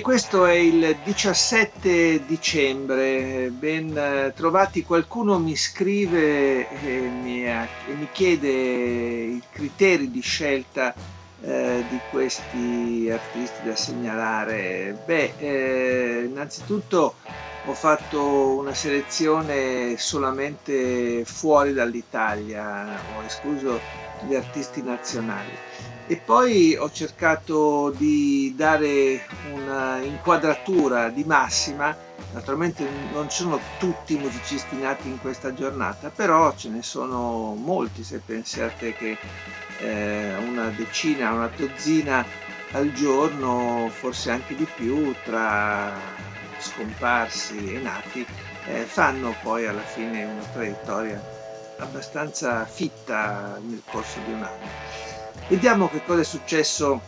Questo è il 17 dicembre, ben trovati, qualcuno mi scrive e mi, e mi chiede i criteri di scelta eh, di questi artisti da segnalare. Beh, eh, innanzitutto ho fatto una selezione solamente fuori dall'Italia, ho escluso gli artisti nazionali e poi ho cercato di dare una inquadratura di massima, naturalmente non sono tutti i musicisti nati in questa giornata, però ce ne sono molti se pensate che eh, una decina, una dozzina al giorno, forse anche di più, tra scomparsi e nati, eh, fanno poi alla fine una traiettoria abbastanza fitta nel corso di un anno. Vediamo che cosa è successo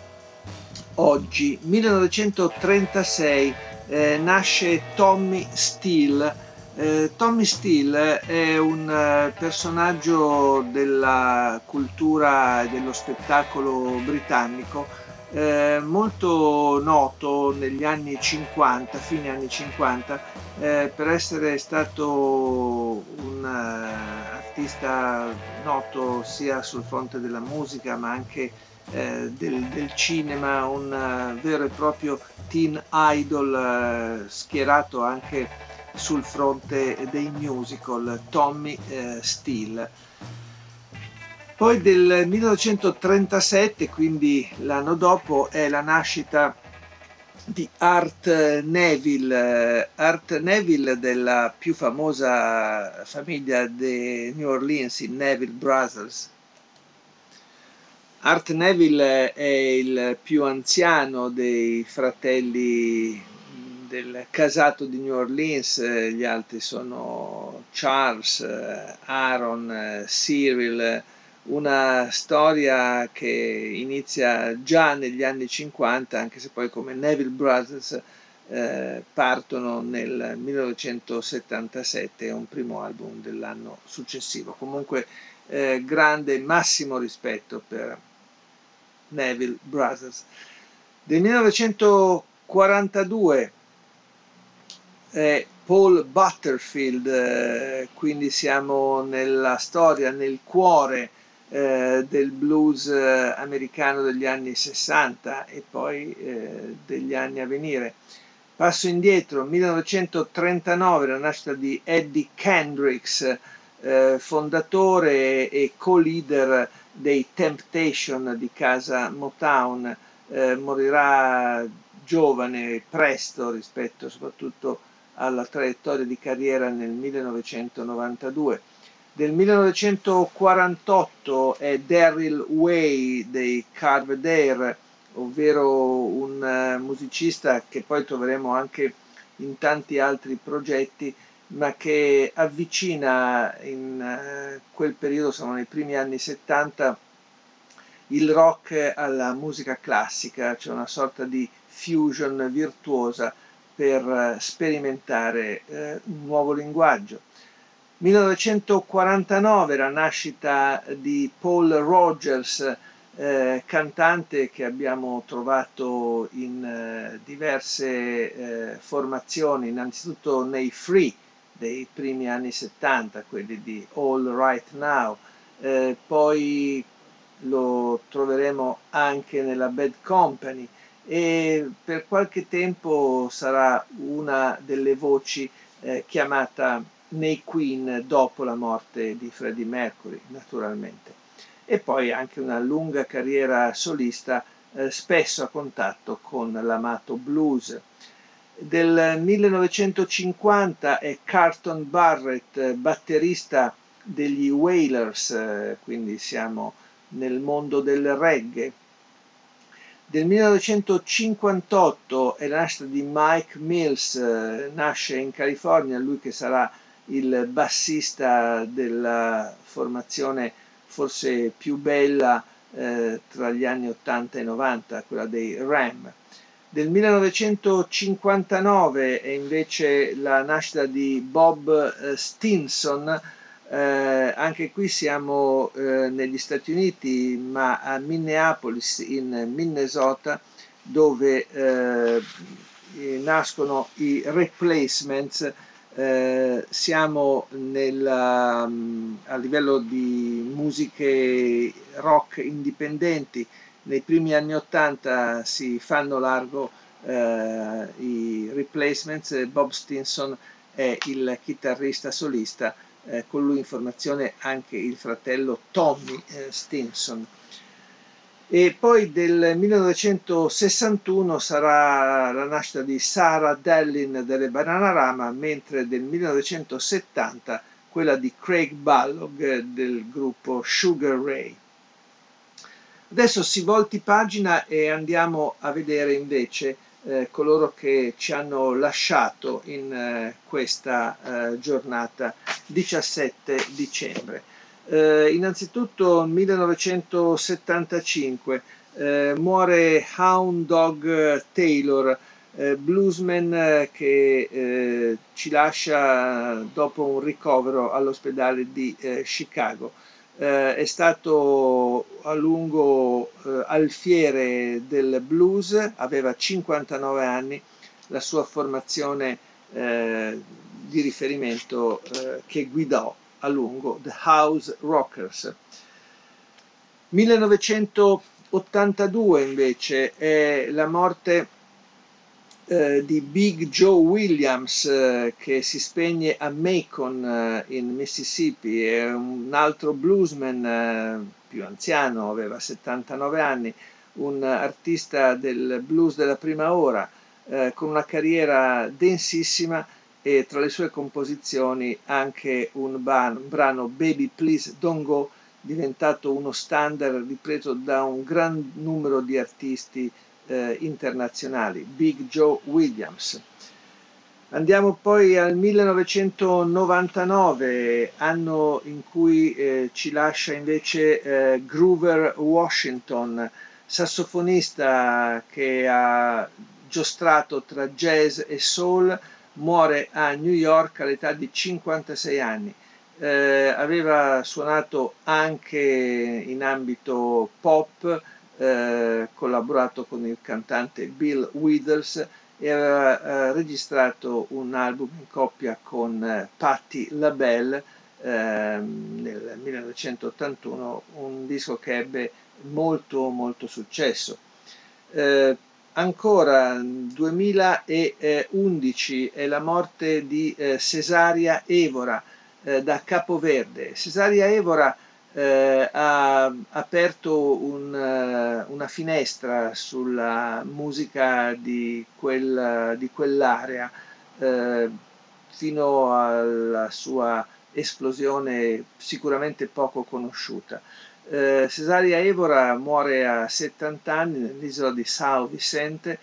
oggi. 1936 eh, nasce Tommy Steele. Eh, Tommy Steele è un uh, personaggio della cultura e dello spettacolo britannico eh, molto noto negli anni 50, fine anni 50, eh, per essere stato un uh, artista noto sia sul fronte della musica ma anche eh, del, del, cinema, un uh, vero e proprio teen idol uh, schierato anche sul fronte dei musical, Tommy Steele. Poi del 1937, quindi l'anno dopo, è la nascita di Art Neville, Art Neville della più famosa famiglia di New Orleans, i Neville Brothers. Art Neville è il più anziano dei fratelli del casato di New Orleans, gli altri sono Charles, Aaron, Cyril, una storia che inizia già negli anni 50, anche se poi come Neville Brothers eh, partono nel 1977, è un primo album dell'anno successivo. Comunque eh, grande, massimo rispetto per Neville Brothers. Del 1942 è Paul Butterfield, eh, quindi siamo nella storia, nel cuore eh, del blues eh, americano degli anni 60 e poi eh, degli anni a venire. Passo indietro, 1939, la nascita di Eddie Kendricks, eh, fondatore e co-leader dei Temptation di casa Motown, eh, morirà giovane, presto rispetto soprattutto alla traiettoria di carriera nel 1992 del 1948 è Daryl Way dei Carvedere, ovvero un uh, musicista che poi troveremo anche in tanti altri progetti, ma che avvicina in uh, quel periodo, sono nei primi anni 70, il rock alla musica classica, cioè una sorta di fusion virtuosa per uh, sperimentare un nuovo linguaggio. 1949 la nascita di Paul Rogers, eh, cantante che abbiamo trovato in eh, diverse eh, formazioni, innanzitutto nei Free dei primi anni 70, quelli di All Right Now, eh, poi lo troveremo anche nella Bad Company e per qualche tempo sarà una delle voci eh, chiamata nei Queen dopo la morte di Freddie Mercury, naturalmente. E poi anche una lunga carriera solista, eh, spesso a contatto con l'amato blues. Del 1950 è Carlton Barrett, batterista degli Wailers, eh, quindi siamo nel mondo del reggae. Del 1958 è la nascita di Mike Mills, eh, nasce in California, lui che sarà il bassista della formazione forse più bella eh, tra gli anni 80 e 90, quella dei Ram. Del 1959 è invece la nascita di Bob eh, Stinson, eh, anche qui siamo eh, negli Stati Uniti, ma a Minneapolis, in Minnesota, dove eh, nascono i replacements. Eh, siamo nel, um, a livello di musiche rock indipendenti nei primi anni 80 si fanno largo eh, i replacements, Bob Stinson è il chitarrista solista, eh, con lui in formazione anche il fratello Tommy eh, Stinson. E poi del 1961 sarà la nascita di Sarah Dellin delle Bananarama, mentre del 1970 quella di Craig Ballog del gruppo Sugar Ray. Adesso si volti pagina e andiamo a vedere invece eh, coloro che ci hanno lasciato in eh, questa eh, giornata 17 dicembre. Eh, innanzitutto 1975 eh, muore Hound Dog Taylor, eh, bluesman che ci lascia dopo un ricovero all'ospedale di Chicago. Eh, è stato a lungo eh, alfiere del blues, aveva 59 anni, la sua formazione eh, di riferimento eh, che guidò a lungo, The House Rockers. 1982 invece è la morte eh, di Big Joe Williams eh, che si spegne a Macon eh, in Mississippi, è un altro bluesman eh, più anziano, aveva 79 anni, un artista del blues della prima ora, eh, con una carriera densissima e tra le sue composizioni anche un, brano Baby Please Don't Go diventato uno standard ripreso da un gran numero di artisti eh, internazionali, Big Joe Williams. Andiamo poi al 1999, anno in cui eh, ci lascia invece eh, Groover Washington, sassofonista che ha giostrato tra jazz e soul, muore a New York all'età di 56 anni. Eh, aveva suonato anche in ambito pop, eh, collaborato con il cantante Bill Withers e aveva eh, registrato un album in coppia con eh, Patti LaBelle ehm, nel 1981, un disco che ebbe molto molto successo. Eh, ancora 2011 è la morte di eh, Cesaria Evora eh, da Capoverde. Cesaria Evora eh, ha aperto un, eh, una finestra sulla musica di, quel, di quell'area eh, fino alla sua esplosione sicuramente poco conosciuta. Eh, Cesaria Evora muore a 70 anni nell'isola di Sao Vicente,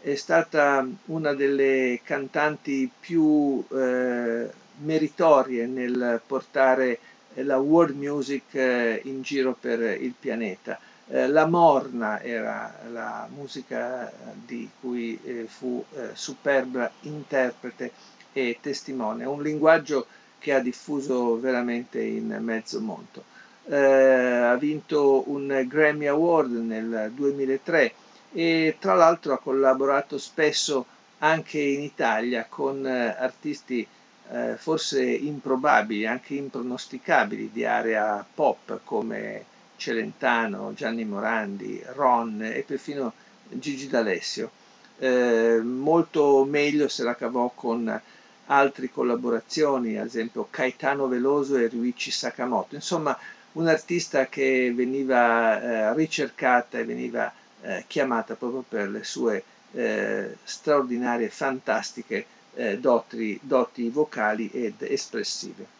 è stata una delle cantanti più eh, meritorie nel portare la world music eh, in giro per il pianeta. Eh, la morna era la musica di cui fu superba interprete e testimone, un linguaggio che ha diffuso veramente in mezzo mondo. Ha vinto un Grammy Award nel 2003 e tra l'altro ha collaborato spesso anche in Italia con artisti eh, forse improbabili, anche impronosticabili di area pop come Celentano, Gianni Morandi, Ron e perfino Gigi D'Alessio. Eh, molto meglio se la cavò con altre collaborazioni, ad esempio Caetano Veloso e Ryuichi Sakamoto. Insomma, un artista che veniva eh, ricercata e veniva eh, chiamata proprio per le sue eh, straordinarie, fantastiche eh, doti, doti vocali ed espressive.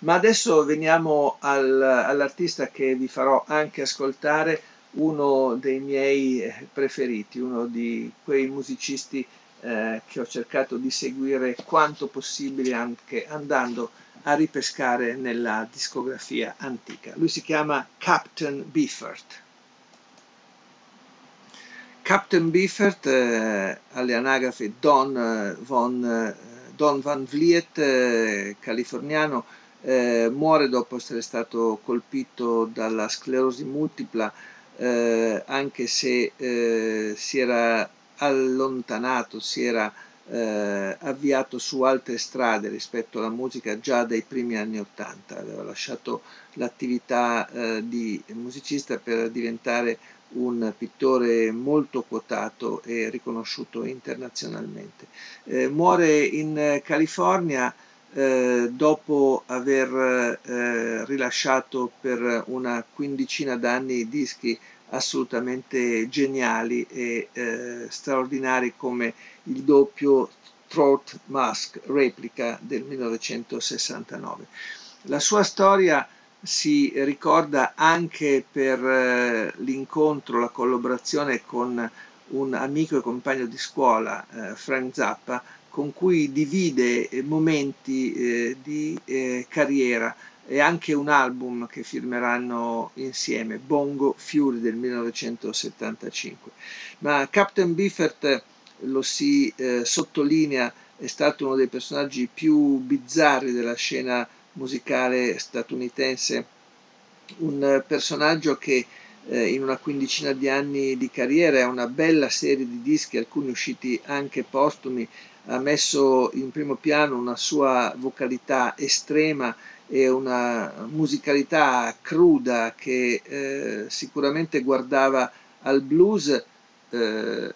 Ma adesso veniamo al, all'artista che vi farò anche ascoltare uno dei miei eh, preferiti, uno di quei musicisti eh, che ho cercato di seguire quanto possibile anche andando a ripescare nella discografia antica. Lui si chiama Captain Biffert. Captain Biffert, eh, alle anagrafi Don, eh, von, eh, Don Van Vliet, eh, californiano, muore dopo essere stato colpito dalla sclerosi multipla, anche se si era allontanato, si era avviato su altre strade rispetto alla musica già dai primi anni Ottanta, aveva lasciato l'attività di musicista per diventare un pittore molto quotato e riconosciuto internazionalmente. Eh, muore in California eh, dopo aver eh, rilasciato per una quindicina d'anni dischi assolutamente geniali e eh, straordinari come il doppio Throat Mask replica del 1969. La sua storia si ricorda anche per eh, l'incontro, la collaborazione con un amico e compagno di scuola, eh, Frank Zappa, con cui divide eh, momenti eh, di eh, carriera e anche un album che firmeranno insieme, Bongo Fury del 1975. Ma Captain Biffert lo si eh, sottolinea, è stato uno dei personaggi più bizzarri della scena musicale statunitense, un personaggio che eh, in una quindicina di anni di carriera ha una bella serie di dischi, alcuni usciti anche postumi, ha messo in primo piano una sua vocalità estrema e una musicalità cruda che eh, sicuramente guardava al blues eh,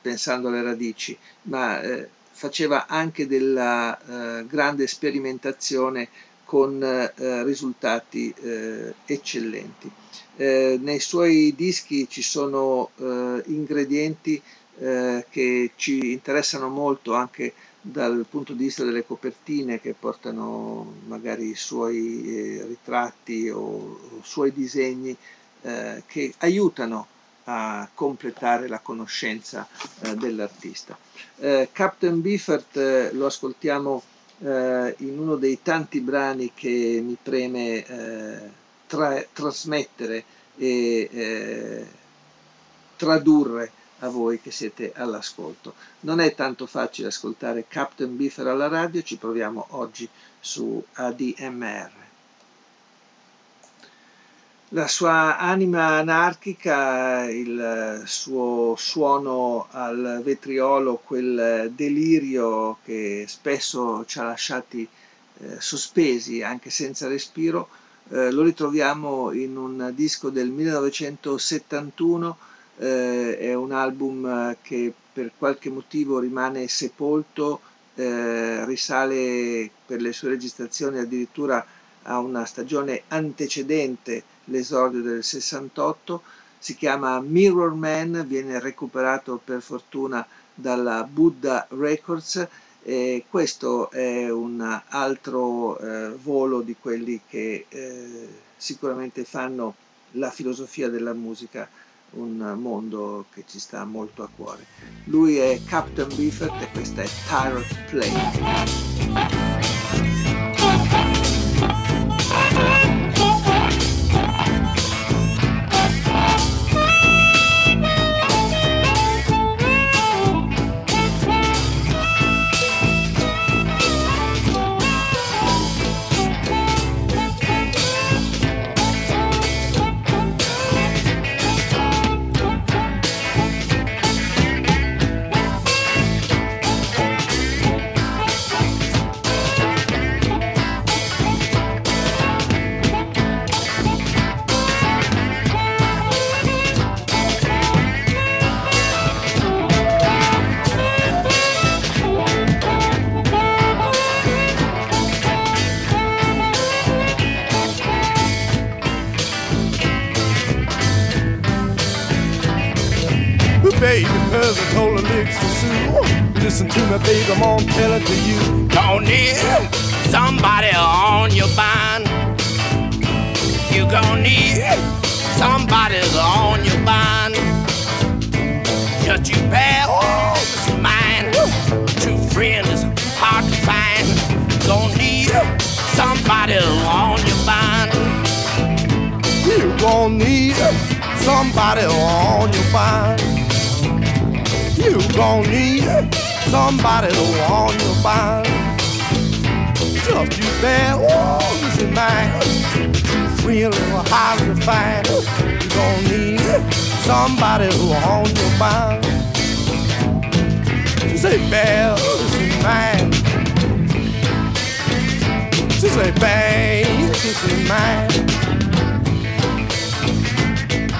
pensando alle radici, ma eh, faceva anche della eh, grande sperimentazione con eh, risultati eh, eccellenti. Eh, nei suoi dischi ci sono eh, ingredienti eh, che ci interessano molto anche dal punto di vista delle copertine che portano magari i suoi eh, ritratti o, o, suoi disegni che aiutano a completare la conoscenza dell'artista. Captain Biffert lo ascoltiamo eh, in uno dei tanti brani che mi preme eh, tra- trasmettere e eh, tradurre a voi che siete all'ascolto. Non è tanto facile ascoltare Captain Biffer alla radio, ci proviamo oggi su ADMR. La sua anima anarchica, il suo suono al vetriolo, quel delirio che spesso ci ha lasciati eh, sospesi anche senza respiro, eh, lo ritroviamo in un disco del 1971, eh, è un album che per qualche motivo rimane sepolto, eh, risale per le sue registrazioni addirittura a una stagione antecedente l'esordio del 68, si chiama Mirror Man, viene recuperato per fortuna dalla Buddha Records e questo è un altro eh, volo di quelli che eh, sicuramente fanno la filosofia della musica un mondo che ci sta molto a cuore. Lui è Captain Biffert e questa è Tyrant Play. Somebody on your mind. You gonna need somebody's on your mind. Just you bear peace of mind. True friend is hard to find. Gonna need somebody on your mind. You gonna need somebody on your mind. You gonna need somebody on your mind. Just you bear peace of mind. True friend is hard to find. You gonna need somebody who on your mind. She say, bear is mine. She say, bang, is mine.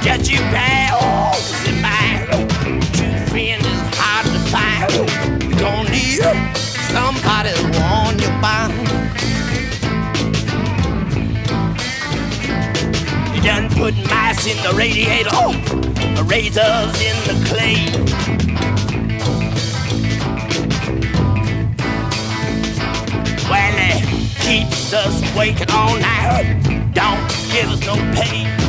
Get you bear is mine. True friend is hard to find. You gonna need somebody who on your mind. Put mice in the radiator oh! razors in the clay. Well, it keeps us waking all night. Don't give us no pay.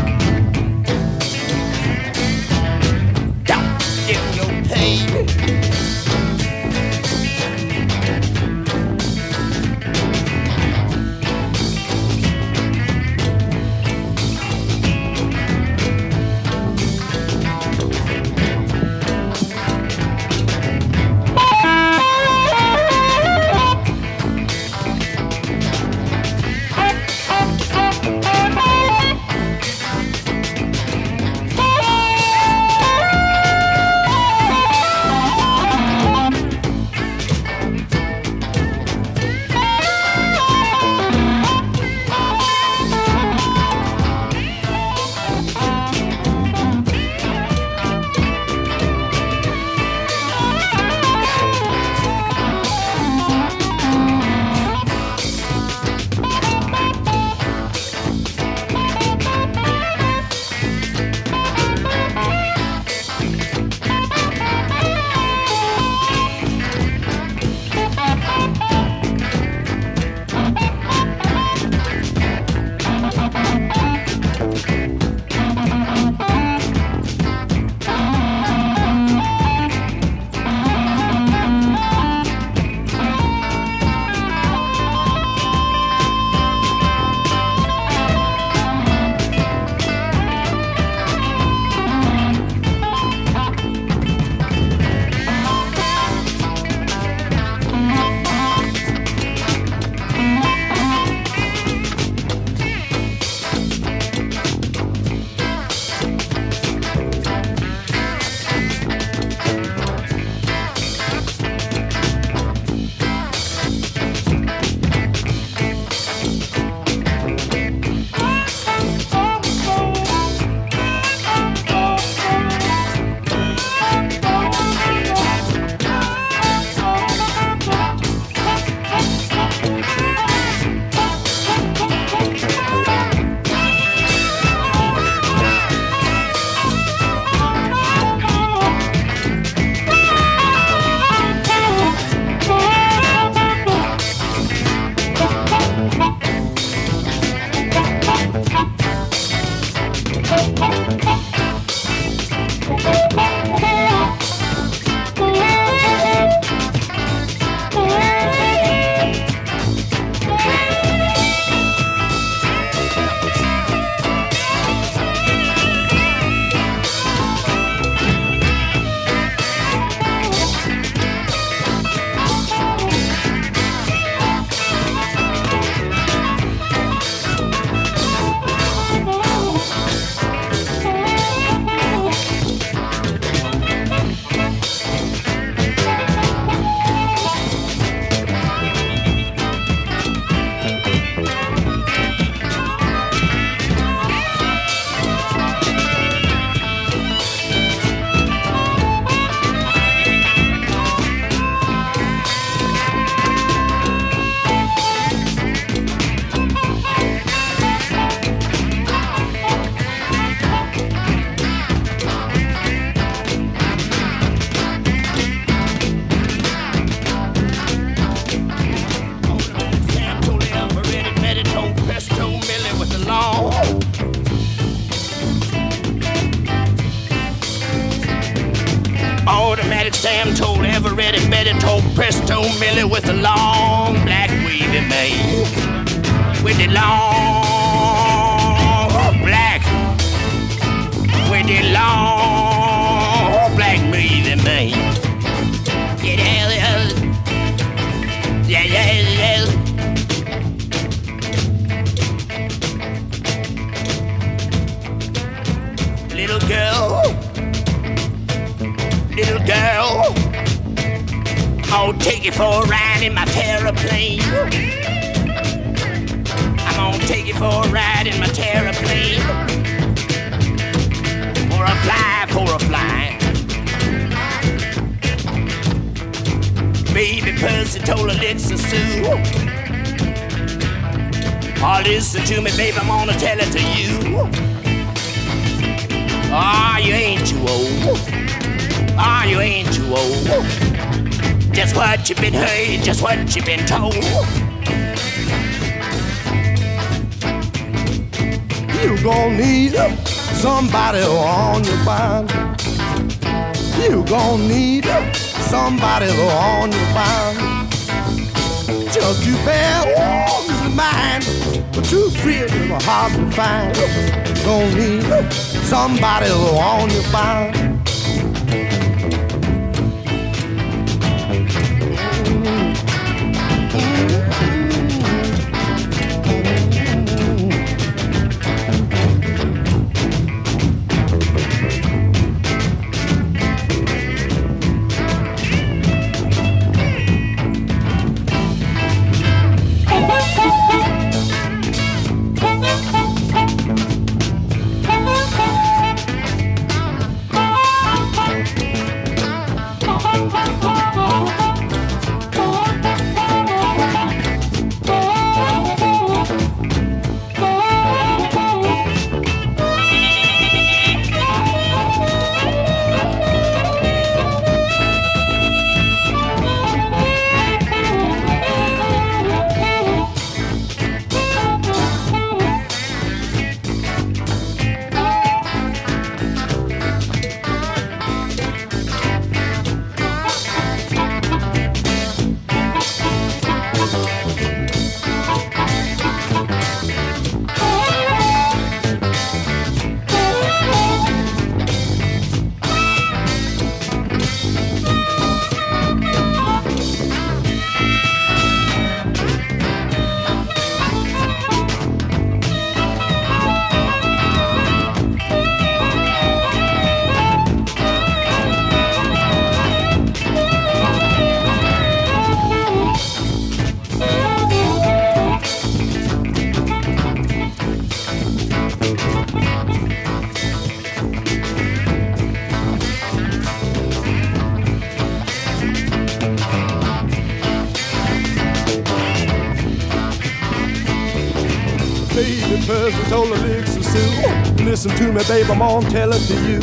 For a ride in my terraplane. I'm gonna take you for a ride in my terraplane. For a fly, for a fly. Baby Percy told Alexa Sue. Oh, listen to me, baby, I'm gonna tell it to you. Ah, oh, you ain't too old. Ah, oh, you ain't too old. Just what you've been heard, just what you've been told. You gon' need somebody on your mind. You gon' need somebody on your mind. Just to bear all this mind, but two friends are hard to find. You gon' need somebody on your mind. Listen to me, babe, I'm gonna tell it to you.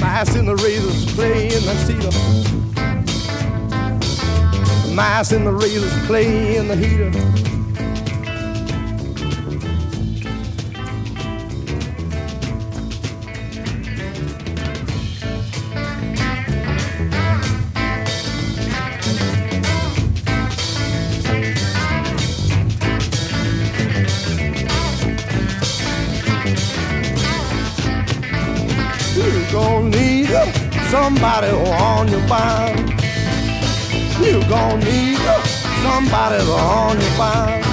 Mice in the razors play in the cedar. Mice in the razors play in the heater. Your mind. You gon' need somebody to on your mind.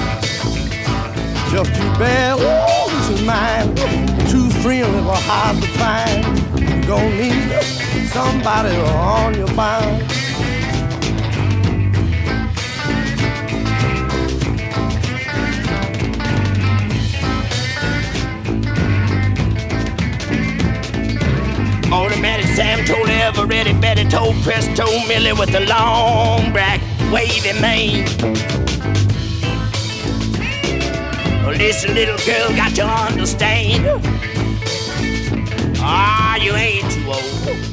Just too bad, oh, this is mine. Too friends are hard to find. You gon' need somebody to on your mind. Sam told Everett, Betty told Presto Millie with the long black wavy mane. Well, listen, little girl, got to understand. Ah, you ain't too old.